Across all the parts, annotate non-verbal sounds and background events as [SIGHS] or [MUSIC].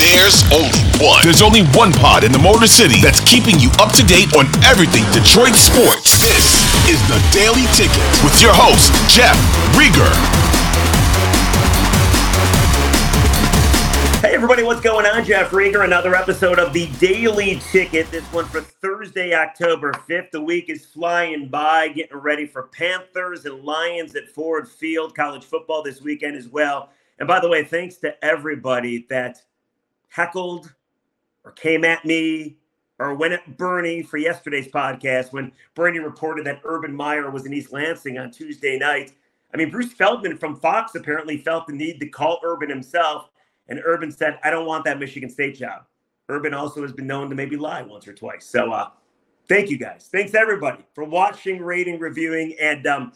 There's only one. There's only one pod in the Motor City that's keeping you up to date on everything Detroit sports. This is the Daily Ticket with your host, Jeff Riger. Hey everybody, what's going on? Jeff Riger, another episode of the Daily Ticket. This one for Thursday, October 5th. The week is flying by, getting ready for Panthers and Lions at Ford Field. College football this weekend as well. And by the way, thanks to everybody that heckled or came at me or went at Bernie for yesterday's podcast when Bernie reported that Urban Meyer was in East Lansing on Tuesday night. I mean, Bruce Feldman from Fox apparently felt the need to call Urban himself and Urban said, I don't want that Michigan State job. Urban also has been known to maybe lie once or twice. So uh, thank you guys. Thanks everybody for watching, rating, reviewing, and um,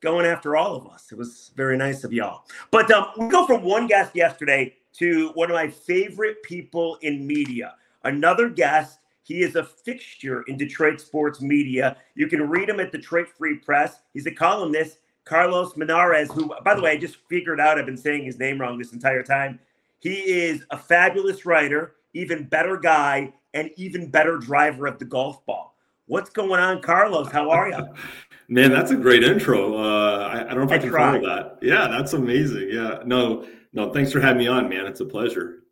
going after all of us. It was very nice of y'all. But um, we go from one guest yesterday to one of my favorite people in media. Another guest. He is a fixture in Detroit sports media. You can read him at Detroit Free Press. He's a columnist. Carlos Monarrez, who, by the way, I just figured out I've been saying his name wrong this entire time. He is a fabulous writer, even better guy, and even better driver of the golf ball. What's going on, Carlos? How are you? [LAUGHS] Man, that's a great intro. Uh, I, I, don't know if I, I can follow that. Yeah, that's amazing. Yeah, no, no, thanks for having me on, man. It's a pleasure.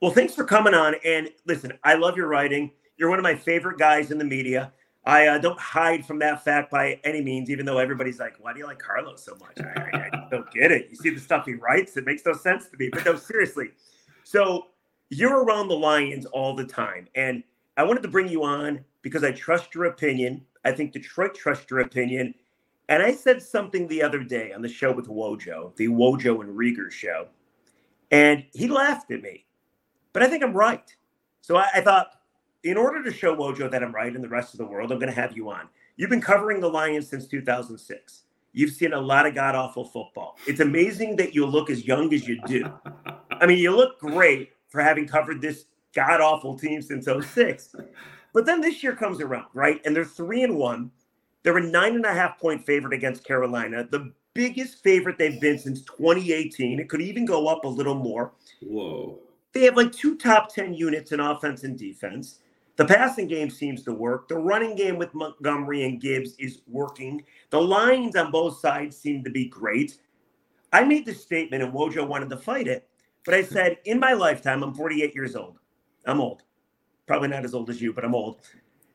Well, thanks for coming on. And listen, I love your writing. You're one of my favorite guys in the media. I uh, don't hide from that fact by any means, even though everybody's like, why do you like Carlos so much? I, I, I [LAUGHS] don't get it. You see the stuff he writes, it makes no sense to me. But no, seriously. So you're around the Lions all the time. And I wanted to bring you on because I trust your opinion. I think Detroit trusts your opinion. And I said something the other day on the show with Wojo, the Wojo and Riger show. And he laughed at me. But I think I'm right. So I, I thought, in order to show Wojo that I'm right and the rest of the world, I'm going to have you on. You've been covering the Lions since 2006. You've seen a lot of god awful football. It's amazing that you look as young as you do. [LAUGHS] I mean, you look great for having covered this god awful team since 06. But then this year comes around, right? And they're three and one. They're a nine and a half point favorite against Carolina, the biggest favorite they've been since 2018. It could even go up a little more. Whoa. They have like two top 10 units in offense and defense. The passing game seems to work. The running game with Montgomery and Gibbs is working. The lines on both sides seem to be great. I made this statement and Wojo wanted to fight it, but I said, in my lifetime, I'm 48 years old. I'm old. Probably not as old as you, but I'm old.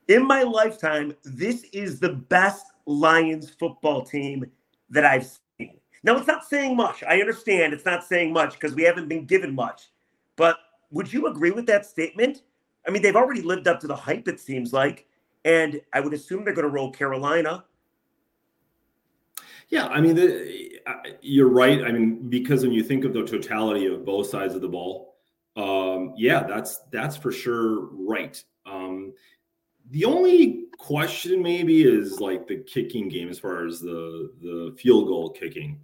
In my lifetime, this is the best Lions football team that I've seen. Now, it's not saying much. I understand it's not saying much because we haven't been given much. But would you agree with that statement? I mean, they've already lived up to the hype, it seems like. And I would assume they're going to roll Carolina. Yeah, I mean, the, you're right. I mean, because when you think of the totality of both sides of the ball, um, yeah, that's that's for sure right. Um, the only question maybe is like the kicking game as far as the the field goal kicking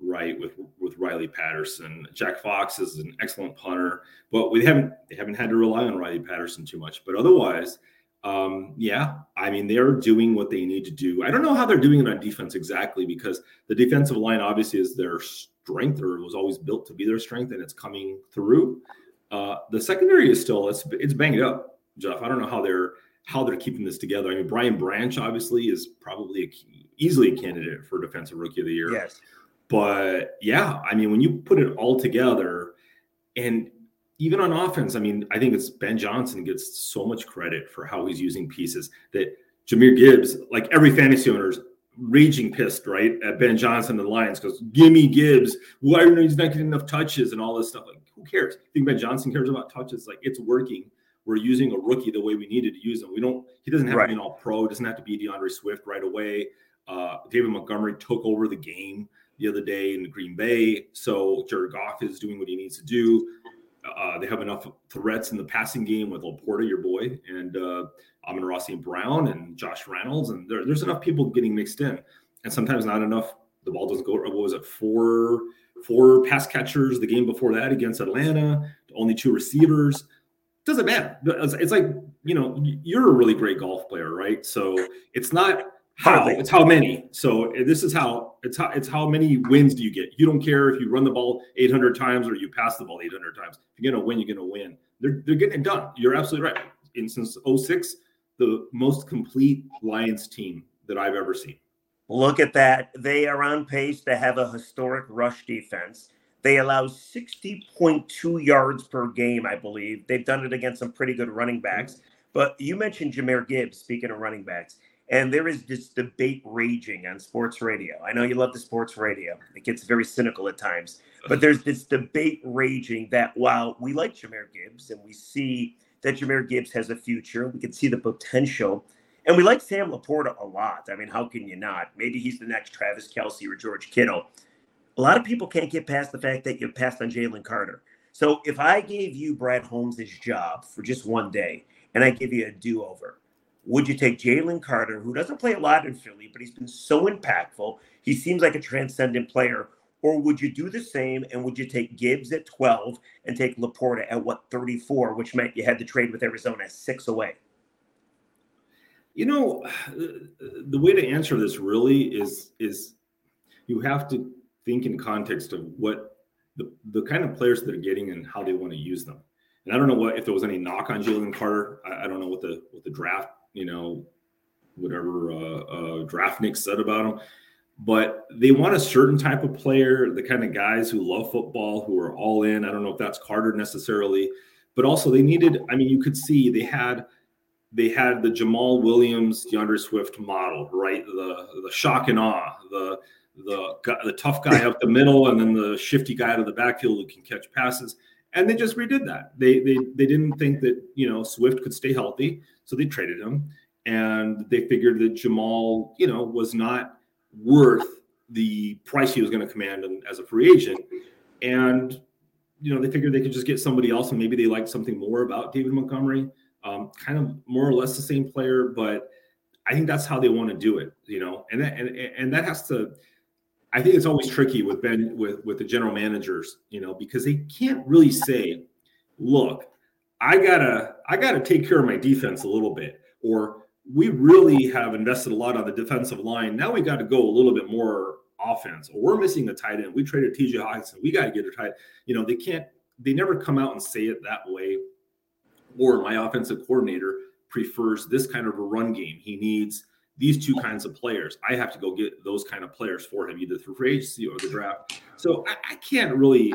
right with with Riley Patterson. Jack Fox is an excellent punter, but we haven't they haven't had to rely on Riley Patterson too much. But otherwise, um, yeah, I mean they're doing what they need to do. I don't know how they're doing it on defense exactly because the defensive line obviously is their strength or was always built to be their strength, and it's coming through. Uh, the secondary is still it's it's banged up, Jeff. I don't know how they're how they're keeping this together. I mean, Brian Branch obviously is probably a, easily a candidate for defensive rookie of the year. Yes. But yeah, I mean, when you put it all together, and even on offense, I mean, I think it's Ben Johnson gets so much credit for how he's using pieces that Jahmyr Gibbs, like every fantasy owner's raging pissed, right, at Ben Johnson and the Lions because give me Gibbs. Why are he's not getting enough touches and all this stuff? Like, who cares? I think Ben Johnson cares about touches. Like, it's working. We're using a rookie the way we needed to use him. We don't. He doesn't have right. to be an All Pro. Doesn't have to be D'Andre Swift right away. Uh, David Montgomery took over the game the other day in Green Bay. So Jared Goff is doing what he needs to do. Uh, they have enough threats in the passing game with Laporta, your boy, and uh, Amon-Ra St. Brown and Josh Reynolds, and there, there's enough people getting mixed in, and sometimes not enough. The ball doesn't go. What was it? Four four pass catchers the game before that against Atlanta. Only two receivers. Doesn't matter. It's like you know you're a really great golf player, right? So it's not how it's how many. So this is how it's how it's how many wins do you get? You don't care if you run the ball 800 times or you pass the ball 800 times. If you're gonna win, you're gonna win. They're they're getting it done. You're absolutely right. In since 06, the most complete Lions team that I've ever seen. Look at that. They are on pace to have a historic rush defense. They allow 60.2 yards per game, I believe. They've done it against some pretty good running backs. But you mentioned Jahmyr Gibbs, speaking of running backs. And there is this debate raging on sports radio. I know you love the sports radio. It gets very cynical at times. But [LAUGHS] there's this debate raging that while we like Jahmyr Gibbs and we see that Jahmyr Gibbs has a future, we can see the potential. And we like Sam LaPorta a lot. I mean, how can you not? Maybe he's the next Travis Kelce or George Kittle. A lot of people can't get past the fact that you passed on Jalen Carter. So if I gave you Brad Holmes' job for just one day and I give you a do over, would you take Jalen Carter, who doesn't play a lot in Philly, but he's been so impactful? He seems like a transcendent player. Or would you do the same and would you take Gibbs at 12 and take LaPorta at what 34, which meant you had to trade with Arizona six away? You know, [SIGHS] the way to answer this really is is you have to think in context of what the, the kind of players they're getting and how they want to use them. And I don't know what if there was any knock on Jalen Carter. I, I don't know what the what the draft you know, whatever uh, uh, draftnik said about him. But they want a certain type of player, the kind of guys who love football, who are all in. I don't know if that's Carter necessarily, but also they needed. I mean, you could see they had they had the Jamaal Williams, D'Andre Swift model, right? The the shock and awe, the the the tough guy up the middle, and then the shifty guy out of the backfield who can catch passes. And they just redid that. They they they didn't think that you know Swift could stay healthy, so they traded him, and they figured that Jamal you know, was not worth the price he was going to command as a free agent, and you know they figured they could just get somebody else, and maybe they liked something more about David Montgomery, um, kind of more or less the same player, but I think that's how they want to do it, you know, and that, and and that has to. I think it's always tricky with Ben with with the general managers, you know, because they can't really say, "Look, I gotta I gotta take care of my defense a little bit, or we really have invested a lot on the defensive line. Now we got to go a little bit more offense, or we're missing a tight end. We traded T.J. Hockenson. We got to get a tight. You know, they can't. They never come out and say it that way. Or my offensive coordinator prefers this kind of a run game. He needs these two kinds of players. I have to go get those kind of players for him, either through free agency or the draft. So I, I can't really.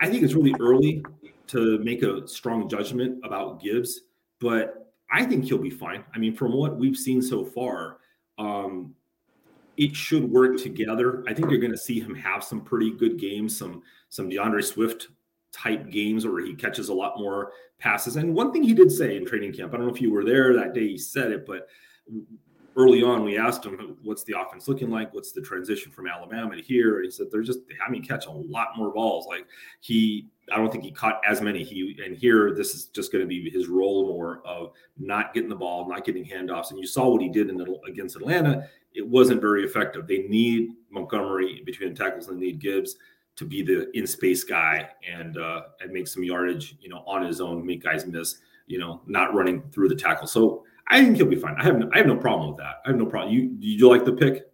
I think it's really early to make a strong judgment about Gibbs, but I think he'll be fine. I mean, from what we've seen so far, um, it should work together. I think you're going to see him have some pretty good games, some some D'Andre Swift type games where he catches a lot more passes. And one thing he did say in training camp, I don't know if you were there that day he said it, but early on we asked him what's the offense looking like? What's the transition from alabama to here? And he said they're just I mean, catch a lot more balls. Like he i don't think he caught as many. He and here this is just going to be his role more of not getting the ball not getting handoffs. And you saw what he did in against atlanta. It wasn't very effective. They need montgomery between the tackles. And need gibbs to be the in space guy and uh and make some yardage you know on his own make guys miss you know not running through the tackle. So I think he'll be fine. I have no, I have no problem with that. I have no problem. You do you like the pick?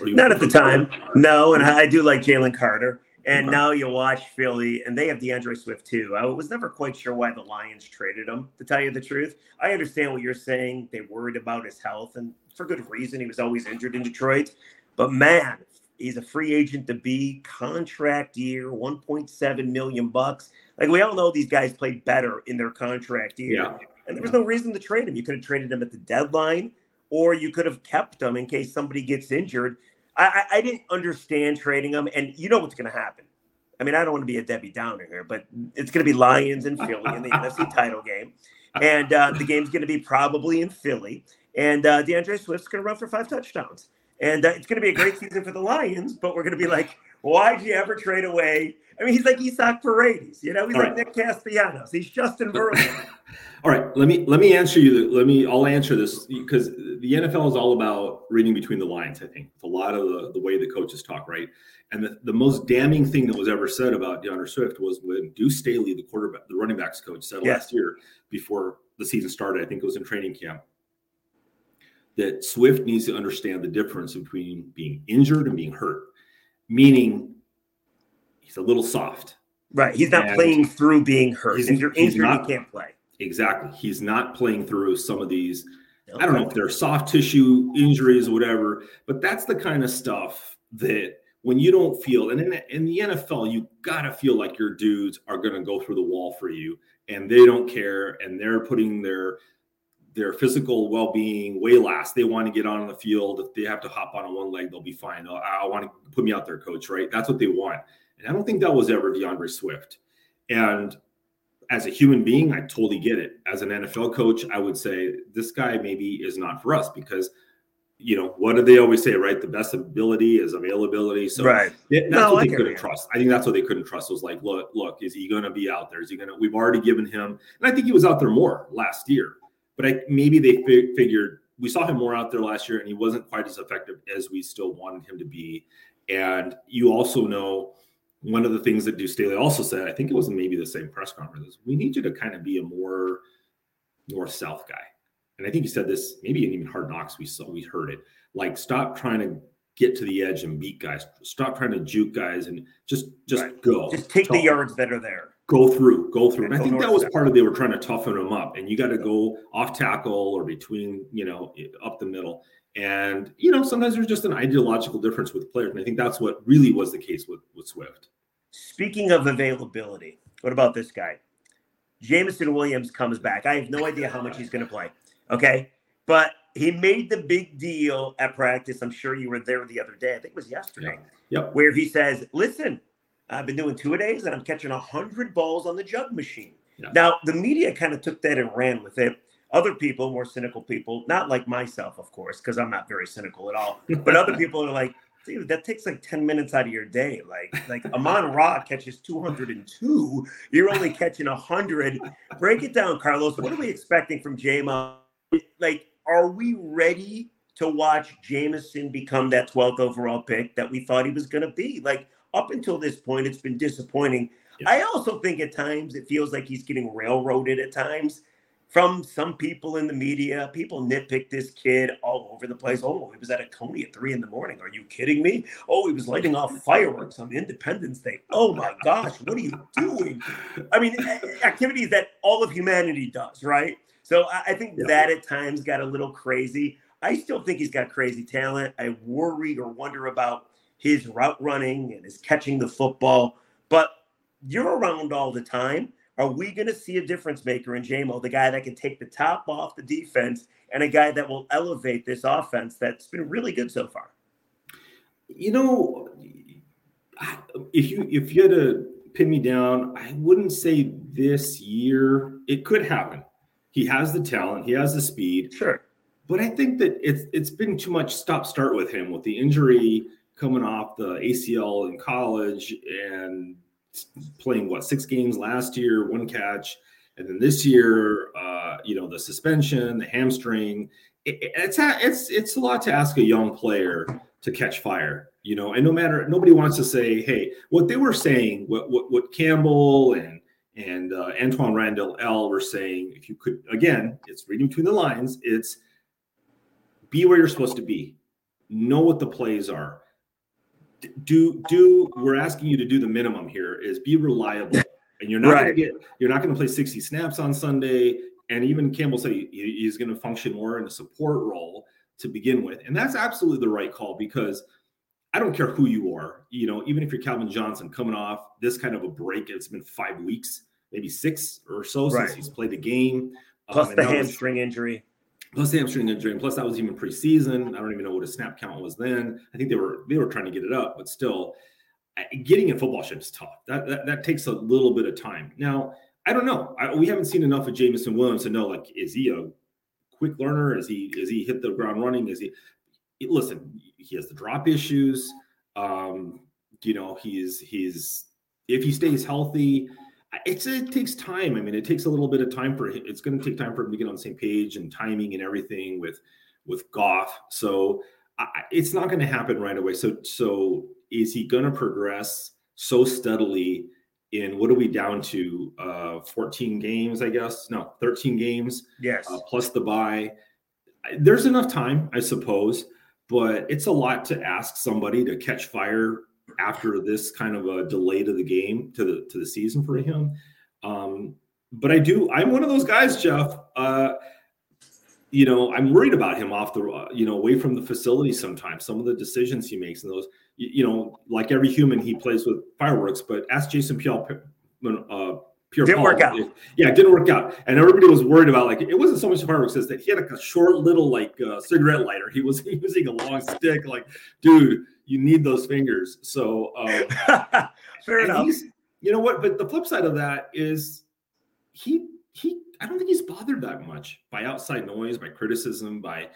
Not at the time, no. And I do like Jalen Carter. And now you watch Philly, and they have D'Andre Swift too. I was never quite sure why the Lions traded him. To tell you the truth, I understand what you're saying. They worried about his health, and for good reason. He was always injured in Detroit. But man, he's a free agent to be, contract year, 1.7 million bucks. Like we all know, these guys played better in their contract year. Yeah and there was no reason to trade him. You could have traded him at the deadline, or you could have kept him in case somebody gets injured. I, I, I didn't understand trading him, and you know what's going to happen. I mean, I don't want to be a Debbie Downer here, but it's going to be Lions and Philly in the [LAUGHS] NFC title game, and uh, the game's going to be probably in Philly, and uh, D'Andre Swift's going to run for five touchdowns, and uh, it's going to be a great season for the Lions. But we're going to be like, why'd you ever trade away? I mean, he's like Isaac Paredes, you know, he's All like right. Nick Castellanos, he's Justin Verlander. [LAUGHS] All right, let me let me answer you. Let me I'll answer this because the NFL is all about reading between the lines. I think a lot of the, the way the coaches talk, right? And the, the most damning thing that was ever said about D'Andre Swift was when Deuce Staley, the quarterback, the running backs coach, said yes. last year before the season started. I think it was in training camp. that Swift needs to understand the difference between being injured and being hurt, meaning he's a little soft. Right. He's not and playing through being hurt. If you're injured, not, you can't play. Exactly. He's not playing through some of these. Okay. I don't know if they're soft tissue injuries or whatever, but that's the kind of stuff that when you don't feel, and in, in the NFL, you got to feel like your dudes are going to go through the wall for you and they don't care and they're putting their their physical well-being way last. They want to get on the field. If they have to hop on one leg, they'll be fine. I want to put me out there, coach. Right? That's what they want. And I don't think that was ever D'Andre Swift. And as a human being, I totally get it. As an NFL coach, I would say this guy maybe is not for us because you know what do they always say right the best ability is availability so right that's no, what they couldn't trust i think that's what they couldn't trust was like look look is he going to be out there is he going to we've already given him and i think he was out there more last year but I, maybe they figured we saw him more out there last year and he wasn't quite as effective as we still wanted him to be and you also know one of the things that Deuce Staley also said, I think it was maybe the same press conference, is we need you to kind of be a more north south guy. And I think he said this maybe in even Hard Knocks. We saw we heard it like stop trying to get to the edge and beat guys. Stop trying to juke guys and just just right. go. Just take the yards that are there. Go through, go through. And, and I think that was part of they were trying to toughen them up. And you got to go off tackle or between, you know, up the middle. And you know, sometimes there's just an ideological difference with players. And I think that's what really was the case with with Swift. Speaking of availability, what about this guy? Jameson Williams comes back. I have no idea how much he's going to play. Okay. But he made the big deal at practice. I'm sure you were there the other day. I think it was yesterday. Yeah. Yep. Where he says, listen, I've been doing two a days and I'm catching 100 balls on the jug machine. Yeah. Now, the media kind of took that and ran with it. Other people, more cynical people, not like myself, of course, because I'm not very cynical at all, [LAUGHS] but other people are like, dude, that takes like 10 minutes out of your day. Like, like Amon Ra catches 202. You're only catching 100. Break it down, Carlos. What are we expecting from Jamo? Like, are we ready to watch Jameson become that 12th overall pick that we thought he was going to be? Like, up until this point, it's been disappointing. Yeah. I also think at times it feels like he's getting railroaded at times from some people in the media. People nitpick this kid all over the place. Oh, he was at a Coney at three in the morning. Are you kidding me? Oh, he was lighting off fireworks on Independence Day. Oh my [LAUGHS] gosh, what are you doing? I mean, activities that all of humanity does, right? So I think that at times got a little crazy. I still think he's got crazy talent. I worry or wonder about his route running and his catching the football. But you're around all the time. Are we going to see a difference maker in Jamo, the guy that can take the top off the defense and a guy that will elevate this offense that's been really good so far? You know, if you if you had to pin me down, I wouldn't say this year. It could happen. He has the talent, he has the speed. Sure. But I think that it's it's been too much stop start with him with the injury coming off the ACL in college and playing what six games last year, one catch, and then this year, uh, you know, the suspension, the hamstring. It, it's it's it's a lot to ask a young player to catch fire, you know. And no matter nobody wants to say, hey, what they were saying, what what, what Campbell and and uh, Antwaan Randle El were saying, if you could, again, it's reading between the lines. It's be where you're supposed to be, know what the plays are do do we're asking you to do the minimum here is be reliable. And you're not right. going to get you're not going to play 60 snaps on sunday. And even campbell said he, he's going to function more in a support role to begin with. And that's absolutely the right call because i don't care who you are you know even if you're calvin johnson coming off this kind of a break it's been five weeks maybe six or so right. since he's played the game. Plus um, the hamstring injury plus hamstring injury, and plus that was even preseason. I don't even know what a snap count was then. I think they were they were trying to get it up, but still, getting in football shape is tough. That, that that, takes a little bit of time. Now, I don't know. I, we haven't seen enough of Jameson Williams to know like is he a quick learner? Is he is he hit the ground running? Is he listen? He has the drop issues. Um, you know, he's he's if he stays healthy it's it takes time. I mean, it takes a little bit of time for it's going to take time for him to get on the same page and timing and everything with with Goff. So I, it's not going to happen right away. So so is he going to progress so steadily? In what are we down to? Uh, 14 games, I guess. No, 13 games. Yes. Uh, plus the buy. there's enough time, I suppose, but it's a lot to ask somebody to catch fire after this kind of a delay to the game to the to the season for him. Um, but I do. I'm one of those guys, Jeff. Uh, you know, I'm worried about him off the, uh, you know, away from the facility sometimes. Some of the decisions he makes and those, you, you know, like every human, he plays with fireworks. But ask Jason Pierre, uh, Pierre didn't Paul, work out. yeah, it didn't work out, and everybody was worried about like it wasn't so much fireworks as that he had like a short little like uh, cigarette lighter. He was [LAUGHS] using a long stick. Like, dude, you need those fingers. So uh, [LAUGHS] fair enough. You know what? But the flip side of that is he he I don't think he's bothered that much by outside noise, by criticism, by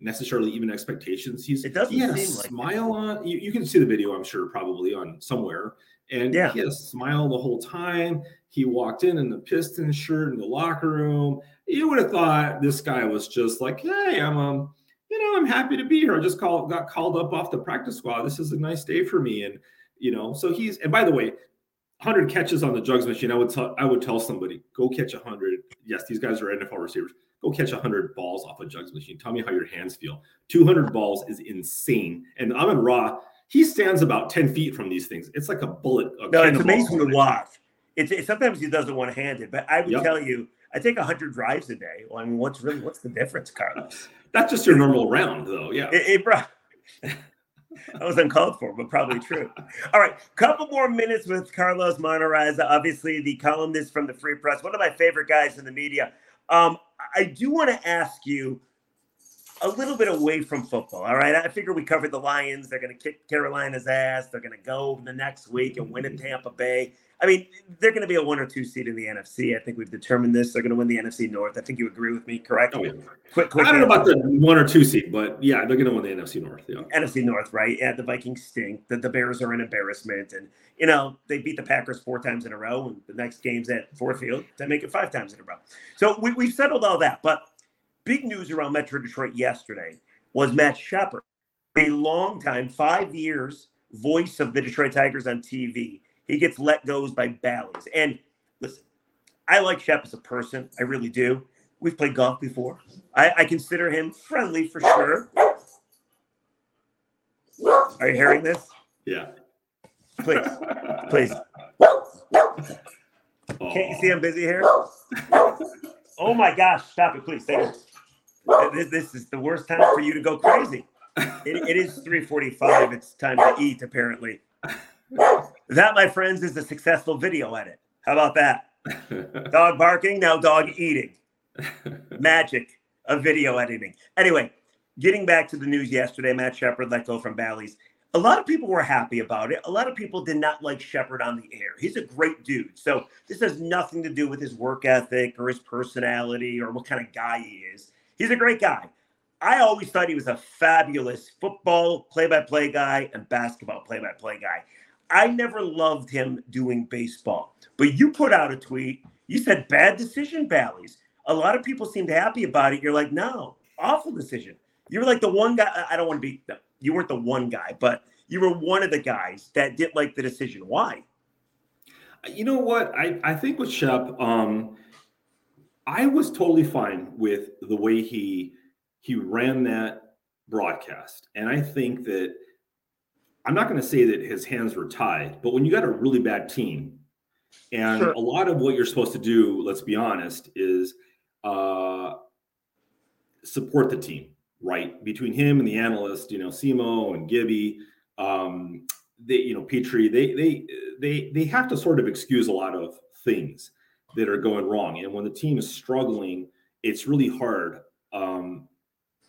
necessarily even expectations. He's it doesn't he had a smile on. You, you, can see the video, I'm sure, probably on somewhere. And yeah. he had a smile the whole time. He walked in in the piston shirt in the locker room. You would have thought this guy was just like, hey, I'm um, know, I'm happy to be here. I just called got called up off the practice squad. This is a nice day for me. And you know, so he's and by the way, 100 catches on the jugs machine, I would tell I would tell somebody, go catch 100. Yes, these guys are NFL receivers. Go catch 100 balls off a jugs machine. Tell me how your hands feel. 200 balls is insane. And Amon Ra, he stands about 10 feet from these things. It's like a bullet. A no, it's amazing to watch. It's, it, sometimes he doesn't want to hand it, but I would yep. tell you, I take 100 drives a day. Well, I mean, what's really what's the difference, Carlos? That's just your normal round, though. Yeah. It, it, [LAUGHS] that was uncalled for, but probably true. All right, couple more minutes with Carlos Monarrez, obviously the columnist from the Free Press, one of my favorite guys in the media. Um, I do want to ask you a little bit away from football. All right, I figure we covered the Lions. They're going to kick Carolina's ass. They're going to go the next week and win in mm-hmm. Tampa Bay. I mean, they're going to be a one or two seed in the NFC. I think we've determined this. They're going to win the NFC North. I think you agree with me, correct? Oh, yeah. quick, quick I don't know about the one or two seed, but yeah, they're going to win the NFC North. Yeah, NFC North, right? Yeah, the Vikings stink. The, the Bears are an embarrassment, and you know they beat the Packers four times in a row, and the next game's at Ford Field. They make it five times in a row. So we, we've settled all that. But big news around Metro Detroit yesterday was Matt Shepard, a long time, five years voice of the Detroit Tigers on TV he gets let goes by Bally's. And listen, I like Shep as a person. I really do. We've played golf before. I, I consider him friendly for sure. Are you hearing this? Yeah. Please, [LAUGHS] please. Can't you see I'm busy here? [LAUGHS] Oh my gosh! Stop it, please. Thank you. This, this is the worst time for you to go crazy. it, it is 3:45. It's time to eat, apparently. That, my friends, is a successful video edit. How about that? dog barking, now dog eating. Magic of video editing. Anyway, getting back to the news yesterday, Matt Shepard let go from Bally's. A lot of people were happy about it. A lot of people did not like Shepard on the air. He's a great dude. So this has nothing to do with his work ethic or his personality or what kind of guy he is. He's a great guy. I always thought he was a fabulous football play by play guy and basketball play by play guy. I never loved him doing baseball. But you put out a tweet. You said bad decision, Bally's. A lot of people seemed happy about it. You're like, no, awful decision. You were like the one guy. I don't want to be. You weren't the one guy, but you were one of the guys that didn't like the decision. Why? You know what? I I think with Shep, um, I was totally fine with the way he he ran that broadcast, and I think that I'm not going to say that his hands were tied, but when you got a really bad team, and sure. a lot of what you're supposed to do, let's be honest, is uh, support the team, right? Between him and the analyst, you know, Simo and Gibby, um, they, you know, Petry, they they they they have to sort of excuse a lot of things that are going wrong. And when the team is struggling, it's really hard, um,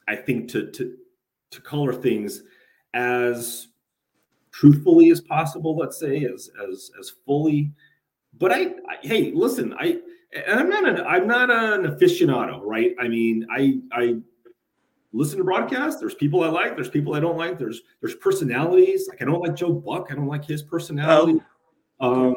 I think, to to to color things as truthfully as possible let's say as as as fully. But I, I hey listen i and i'm not an i'm not an aficionado right? I mean i i listen to broadcast there's people i like there's people i don't like. There's there's personalities. Like i don't like joe buck. I don't like his personality. Um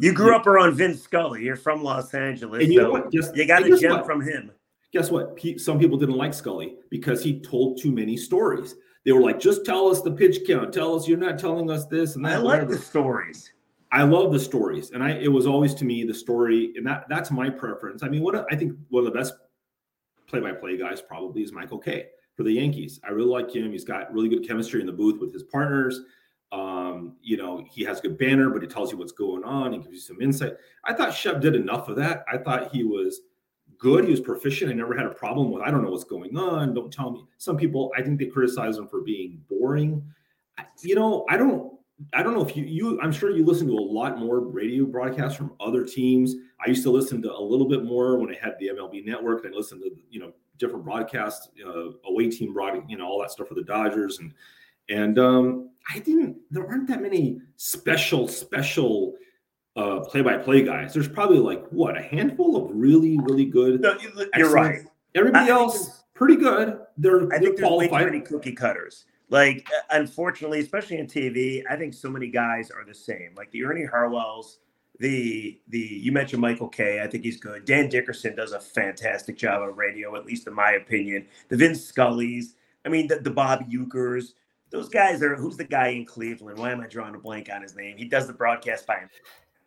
you grew up around Vin Scully. You're from Los Angeles. And you, so know what? Just, you got a gem what? from him. Guess what? Some people didn't like Scully because he told too many stories. They were like, just tell us the pitch count. Tell us you're not telling us this and that. I like whatever. the stories. I love the stories, and I it was always to me the story, and that that's my preference. I mean, what I think one of the best play-by-play guys probably is Michael Kay for the Yankees. I really like him. He's got really good chemistry in the booth with his partners. Um, you know, he has a good banner, but he tells you what's going on and gives you some insight. I thought Shep did enough of that. I thought he was good. He was proficient. I never had a problem with, I don't know what's going on. Don't tell me. Some people, I think they criticize him for being boring. You know, I don't, I don't know if you, you, I'm sure you listen to a lot more radio broadcasts from other teams. I used to listen to a little bit more when I had the MLB network and I listened to, you know, different broadcasts, uh, away team broad, you know, all that stuff for the Dodgers. And, and, um, I didn't, there aren't that many special, special, uh, play-by-play guys. There's probably like what a handful of really, really good. No, you're right. Everybody I else pretty good. They're I think there's way too many cookie cutters. Like, uh, unfortunately, especially in TV, I think so many guys are the same. Like the Ernie Harwells, the the you mentioned Michael Kay. I think he's good. Dan Dickerson does a fantastic job on radio, at least in my opinion. The Vince Scullys. I mean, the, the Bob Ueckers. Those guys are. Who's the guy in Cleveland? Why am I drawing a blank on his name? He does the broadcast by him.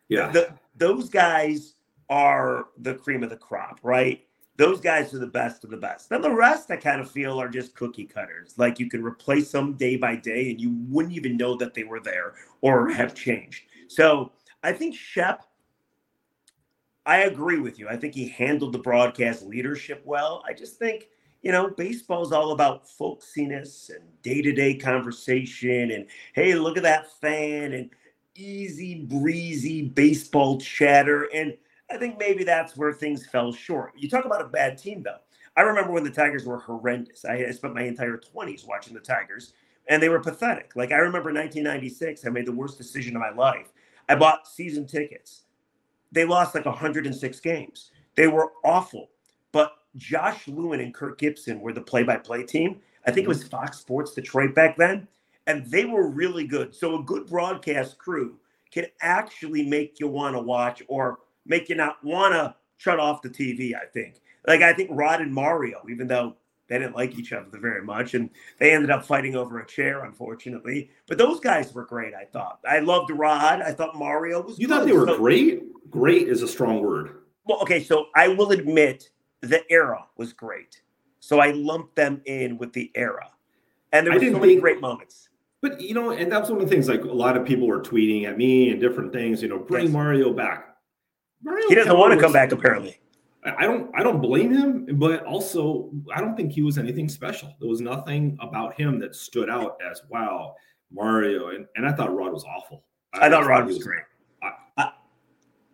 Yeah. The, those guys are the cream of the crop, right? Those guys are the best of the best. Then the rest, I kind of feel, are just cookie cutters. Like you can replace them day by day, and you wouldn't even know that they were there or have changed. So I think Shep, I agree with you. I think he handled the broadcast leadership well. I just think, you know, baseball is all about folksiness and day to day conversation. And hey, look at that fan and easy breezy baseball chatter. And I think maybe that's where things fell short. You talk about a bad team, though. I remember when the Tigers were horrendous. I, spent my entire 20s watching the Tigers, and they were pathetic. Like, I remember 1996, I made the worst decision of my life. I bought season tickets. They lost like 106 games. They were awful. But Josh Lewin and Kirk Gibson were the play by play team. I think it mm-hmm. was Fox Sports Detroit back then. And they were really good. So, a good broadcast crew can actually make you want to watch or make you not want to shut off the TV, I think. Like, I think Rod and Mario, even though they didn't like each other very much, and they ended up fighting over a chair, unfortunately. But those guys were great, I thought. I loved Rod. I thought Mario was You good. thought they were so, great? Great is a strong word. Well, okay, so I will admit the era was great. So I lumped them in with the era. And there were so many think, great moments. But you know, and that's one of the things like a lot of people were tweeting at me and different things, you know, bring yes. Mario back. Mario he doesn't want to come back, apparently. I don't I don't blame him, but also I don't think he was anything special. There was nothing about him that stood out as wow, Mario. And, and I thought Rod was awful. I, I thought Rod was, was great.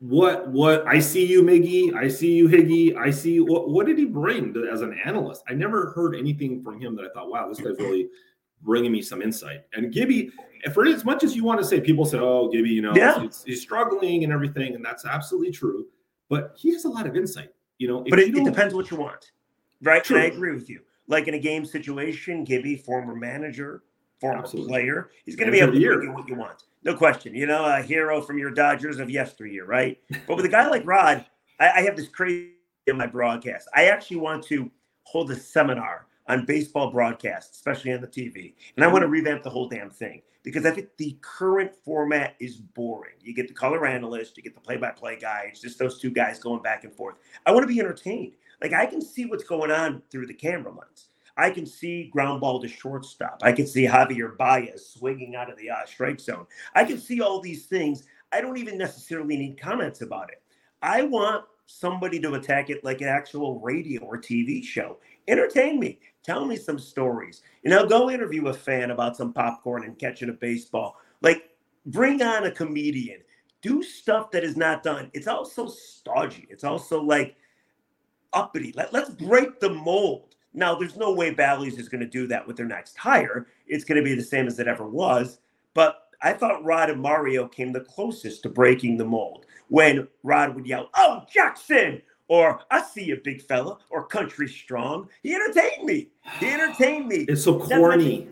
What what I see you, Miggy. I see you, Higgy. I see what what did he bring to, as an analyst? I never heard anything from him that I thought, wow, this guy's really bringing me some insight. And Gibby, for as much as you want to say, people say, oh, Gibby, you know, yeah. he's, he's struggling and everything, and that's absolutely true. But he has a lot of insight, you know. But it, it, depends what you want, right? True. And I agree with you. Like in a game situation, Gibby, former manager, former absolutely. player, he's going to be able to you what you want, no question. You know, a hero from your Dodgers of yesteryear, right? but with a guy like Rod, I, I have this crazy in my broadcast. I actually want to hold a seminar on baseball broadcasts, especially on the TV. And I want to revamp the whole damn thing because I think the current format is boring. You get the color analyst, you get the play by play guy. It's just those two guys going back and forth. I want to be entertained. Like I can see what's going on through the camera lens. I can see ground ball to shortstop. I can see Javier Baez swinging out of the uh, strike zone. I can see all these things. I don't even necessarily need comments about it. I want somebody to attack it like an actual radio or TV show. Entertain me. Tell me some stories. You know, go interview a fan about some popcorn and catching a baseball. Like, bring on a comedian. Do stuff that is not done. It's also stodgy. It's also like uppity. Let, let's break the mold. Now, there's no way Bally's is going to do that with their next hire. It's going to be the same as it ever was. But I thought Rod and Mario came the closest to breaking the mold when Rod would yell, Oh, Jackson, or I see you, big fella, or country strong. He entertained me. He entertained me. It's so corny.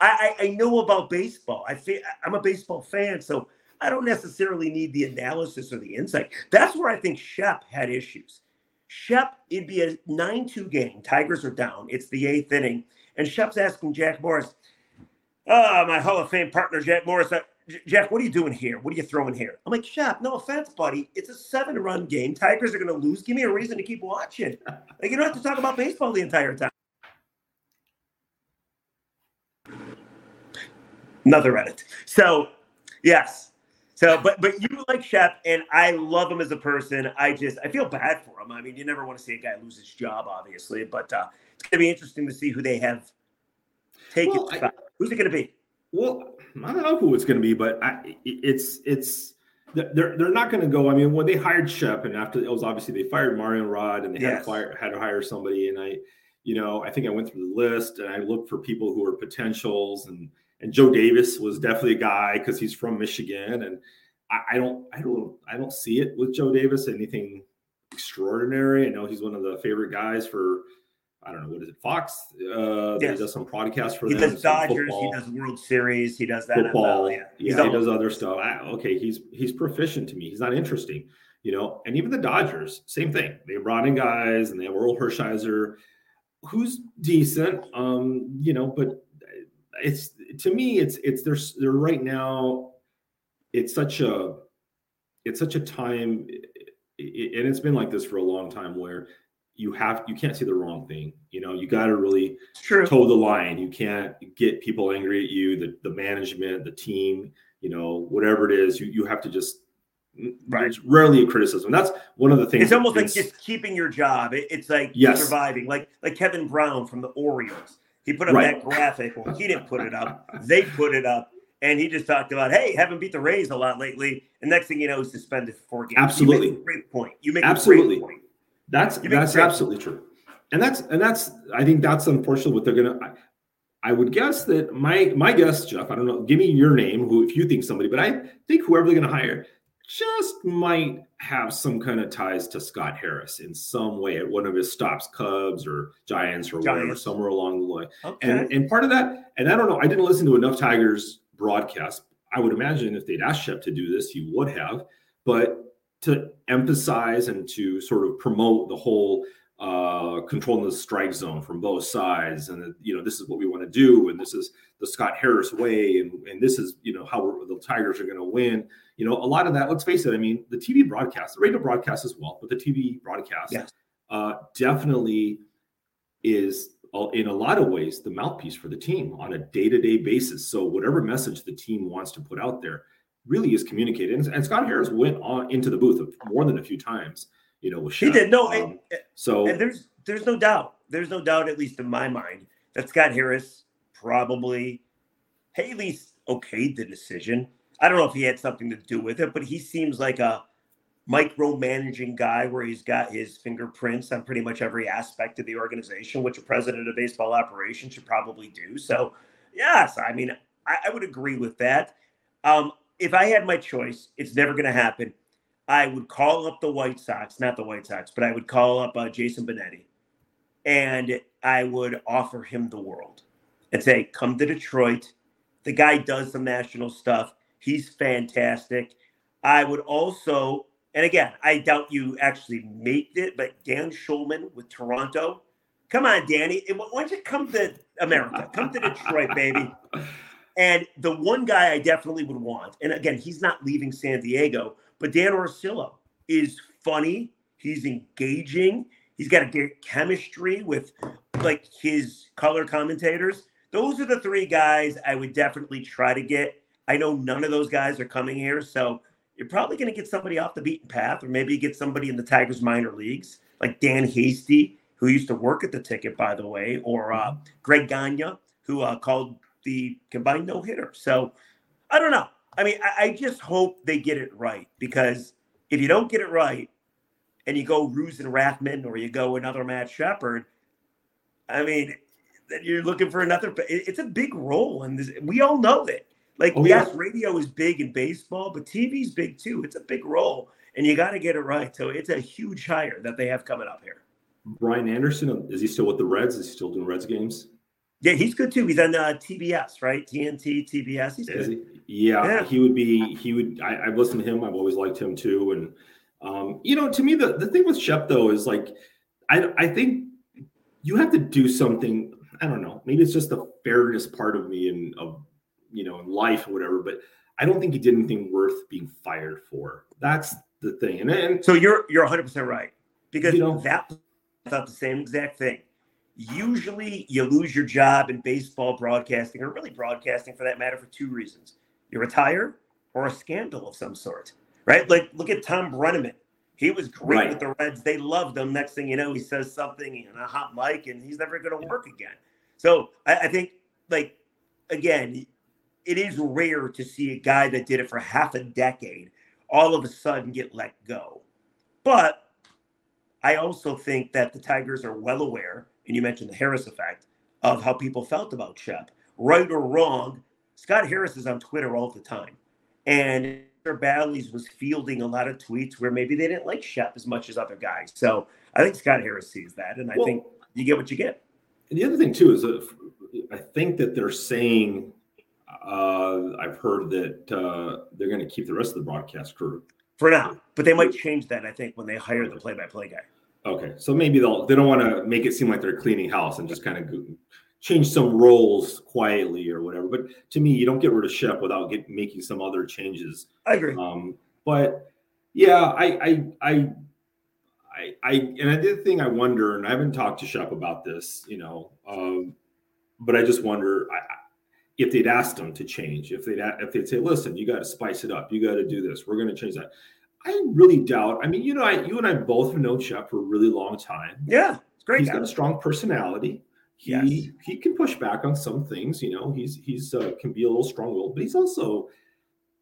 I, I, I know about baseball. I feel, I'm a baseball fan, so I don't necessarily need the analysis or the insight. That's where I think Shep had issues. Shep, it'd be a 9 2 game. Tigers are down. It's the eighth inning. And Shep's asking Jack Morris, oh, my Hall of Fame partner, Jack Morris, uh, Jeff, what are you doing here? What are you throwing here? I'm like, Shep, no offense, buddy. It's a seven run game. Tigers are going to lose. Give me a reason to keep watching. [LAUGHS] Like, you don't have to talk about baseball the entire time. Another edit. So, yes. So, but but you like Shep, and I love him as a person. I just I feel bad for him. I mean, you never want to see a guy lose his job, obviously, but uh, it's going to be interesting to see who they have taken. Well, I, Who's it going to be? Well, I don't know who it's going to be, but I, it's it's they're they're not going to go. I mean, when they hired Shep, and after it was obviously they fired Marion Rod, and they yes. had to fire had to hire somebody, and I, you know, I think I went through the list and I looked for people who were potentials, and and Joe Davis was definitely a guy because he's from Michigan, and I, I don't I don't I don't see it with Joe Davis anything extraordinary. I know he's one of the favorite guys for I don't know what is it, Fox. Uh, yes. He does some podcasts for he them. Does Dodgers, he does World Series. He does that. Football. NFL, yeah, yeah he does other stuff. I, okay, he's he's proficient to me. He's not interesting, you know. And even the Dodgers, same thing. They brought in guys, and they have Orel Hershiser, who's decent, um, you know. But it's to me, it's it's there's they're right now. It's such a it's such a time, and it's been like this for a long time where you have you can't say the wrong thing you know you got to really toe the line. You can't get people angry at you the, the management the team you know whatever it is you, you have to just mm, right. it's rarely a criticism. That's one of the things it's almost like just keeping your job. It, it's like yes. surviving like like kevin brown from the orioles he put up right. that graphic well he didn't put it up they put it up and he just talked about, hey, haven't beat the Rays a lot lately. And next thing you know, he's suspended for four games. Absolutely. great point. You make absolutely. a great point. That's that's absolutely true, and that's and that's I think that's unfortunately what they're gonna. I, I would guess that my my guess, Jeff. I don't know. Give me your name, who if you think somebody, but I think whoever they're gonna hire just might have some kind of ties to Scott Harris in some way at one of his stops, Cubs or Giants or Giants. whatever, somewhere along the line. Okay. And and part of that, and I don't know, I didn't listen to enough Tigers broadcast. I would imagine if they'd asked Shep to do this, he would have. But to emphasize and to sort of promote the whole uh, controlling the strike zone from both sides, and you know this is what we want to do, and this is the Scott Harris way, and and this is you know how the Tigers are going to win. You know, a lot of that. Let's face it. I mean, the TV broadcast, the radio broadcast as well, but the TV broadcast yes. uh, definitely is in a lot of ways the mouthpiece for the team on a day-to-day basis. So whatever message the team wants to put out there, really is communicated. And, and, Scott Harris went on into the booth more than a few times. You know, with he did no. Um, and, so and there's there's no doubt. There's no doubt, at least in my mind, that Scott Harris probably, least okayed the decision. I don't know if he had something to do with it, but he seems like a micromanaging guy where he's got his fingerprints on pretty much every aspect of the organization, which a president of baseball operations should probably do. So, yes, I mean, I, I would agree with that. Um, if I had my choice, it's never going to happen. I would call up the White Sox, not the White Sox, but I would call up uh, Jason Benetti and I would offer him the world and say, come to Detroit. The guy does some national stuff. He's fantastic. I would also, and again, I doubt you actually made it, but Dan Shulman with Toronto. Come on, Danny. Why don't you come to America? Come to Detroit, baby. [LAUGHS] And the one guy I definitely would want, and again, he's not leaving San Diego, but Don Orsillo is funny. He's engaging. He's got a great chemistry with like his color commentators. Those are the three guys I would definitely try to get. I know none of those guys are coming here, so you're probably going to get somebody off the beaten path, or maybe get somebody in the Tigers minor leagues, like Dan Hasty, who used to work at the ticket, by the way, or uh, Greg Gagne, who uh, called the combined no hitter. So I don't know. I mean, I, I, just hope they get it right because if you don't get it right and you go Ruse and Rathman or you go another Matt Shepard, I mean, then you're looking for another. It's a big role, and we all know that. Like, oh, yes, yeah. radio is big in baseball, but TV's big too. It's a big role, and you got to get it right. So it's a huge hire that they have coming up here. Brian Anderson, is he still with the Reds? Is he still doing Reds games? Yeah, he's good too. He's on uh, TBS, right? TNT, TBS. He's good. He? Yeah, yeah, he would be. He would. I, have listened to him. I've always liked him too. And um, you know, to me, the the thing with Shep though is like, I I think you have to do something. I don't know. Maybe it's just the fairness part of me and of you know in life or whatever. But I don't think he did anything worth being fired for. That's the thing. And then so you're you're 100 percent right because You know- that thought the same exact thing. Usually, you lose your job in baseball broadcasting, or really broadcasting for that matter, for two reasons: you retire or a scandal of some sort, right? Like look at Thom Brennaman. He was great Right. with the Reds. They loved him. Next thing you know, he says something on a hot mic, and he's never going to work again. So I, I think, like, again, it is rare to see a guy that did it for half a decade all of a sudden get let go. But I also think that the Tigers are well aware, and you mentioned the Harris effect, of how people felt about Shep. Right or wrong, Scott Harris is on Twitter all the time. And. Bally's was fielding a lot of tweets where maybe they didn't like Shep as much as other guys. So I think Scott Harris sees that. And I Well- think you get what you get. And the other thing too is that I think that they're saying uh, I've heard that uh, they're going to keep the rest of the broadcast crew. For now, but they might change that. I think when they hire the play-by-play guy. Okay, so maybe they'll they don't want to make it seem like they're cleaning house and just kind of change some roles quietly or whatever. But to me, you don't get rid of Shep without get, making some other changes. I agree. Um, but yeah, I I I. I, I and I did thing I wonder, and I haven't talked to Shep about this, you know, um, but I just wonder I, if they'd asked him to change, if they'd if they'd say, "Listen, you got to spice it up, you got to do this, we're going to change that." I really doubt. I mean, you know, I you and I both have known Shep for a really long time. Yeah, it's great. He's guy. got a strong personality. He Yes. he can push back on some things. You know, he's he's uh, can be a little strong-willed, but he's also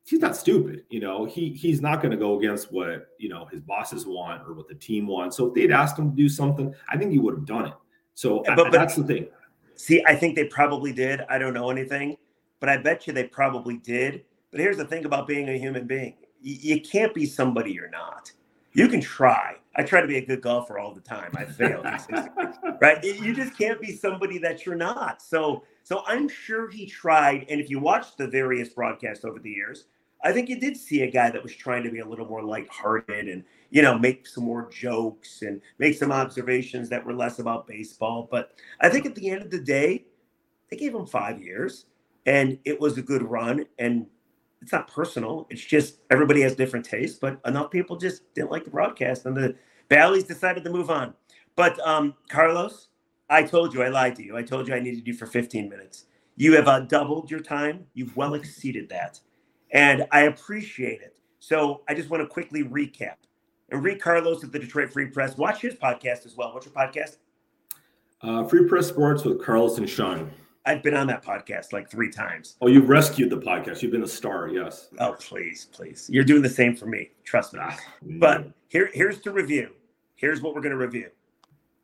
he's not stupid. You know, he he's not going to go against what you know his bosses want or what the team wants. So if they'd asked him to do something, I think he would have done it. So Yeah, I- but- but- that's the thing. See, I think they probably did. I don't know anything, but I bet you they probably did. But here's the thing about being a human being Y- you can't be somebody you're not. You can try. I try to be a good golfer all the time. I fail [LAUGHS] right? You just can't be somebody that you're not. So, so I'm sure he tried. And if you watch the various broadcasts over the years, I think you did see a guy that was trying to be a little more lighthearted and you know make some more jokes and make some observations that were less about baseball. But I think at the end of the day, they gave him five years, and it was a good run. And it's not personal; it's just everybody has different tastes. But enough people just didn't like the broadcast, and the Bally's decided to move on. But um, Carlos, I told you I lied to you. I told you I needed you for 15 minutes. You have uh, doubled your time. You've well exceeded that, and I appreciate it. So I just want to quickly recap. Read Carlos at the Detroit Free Press. Watch his podcast as well. What's your podcast? Uh, Free Press Sports with Carlos and Sean. I've been on that podcast like three times. Oh, you've rescued the podcast. You've been a star. Yes. Oh, please, please. You're doing the same for me. Trust me. Ah, But here, here's to review. Here's what we're going to review.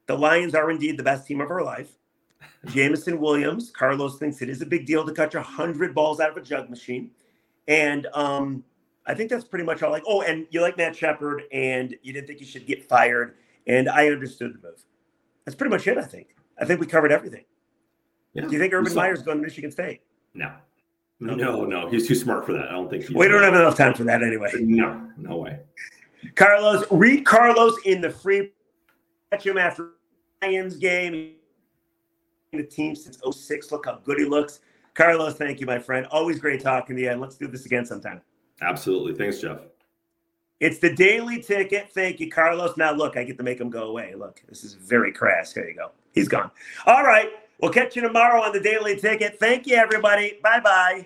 The Lions are indeed the best team of our life. [LAUGHS] Jameson Williams, Carlos thinks it is a big deal to catch 100 balls out of a jug machine. And um, I think that's pretty much all. Like, oh, and you like Matt Shepard, and you didn't think he should get fired. And I understood the move. That's pretty much it, I think. I think we covered everything. Yeah, Do you think Urban Meyer's going to Michigan State? No. No, no, he's too smart for that. I don't think he's We don't have enough time for that anyway. No, no way. Carlos, read Carlos in the free. Catch him after Lions game. The team since 06. Look how good he looks. Carlos, thank you, my friend. Always great talking to you. And let's do this again sometime. Absolutely. Thanks, Jeff. It's the daily ticket. Thank you, Carlos. Now, look, I get to make him go away. Look, this is very crass. Here you go. He's gone. All right. We'll catch you tomorrow on the daily ticket. Thank you, everybody. Bye bye.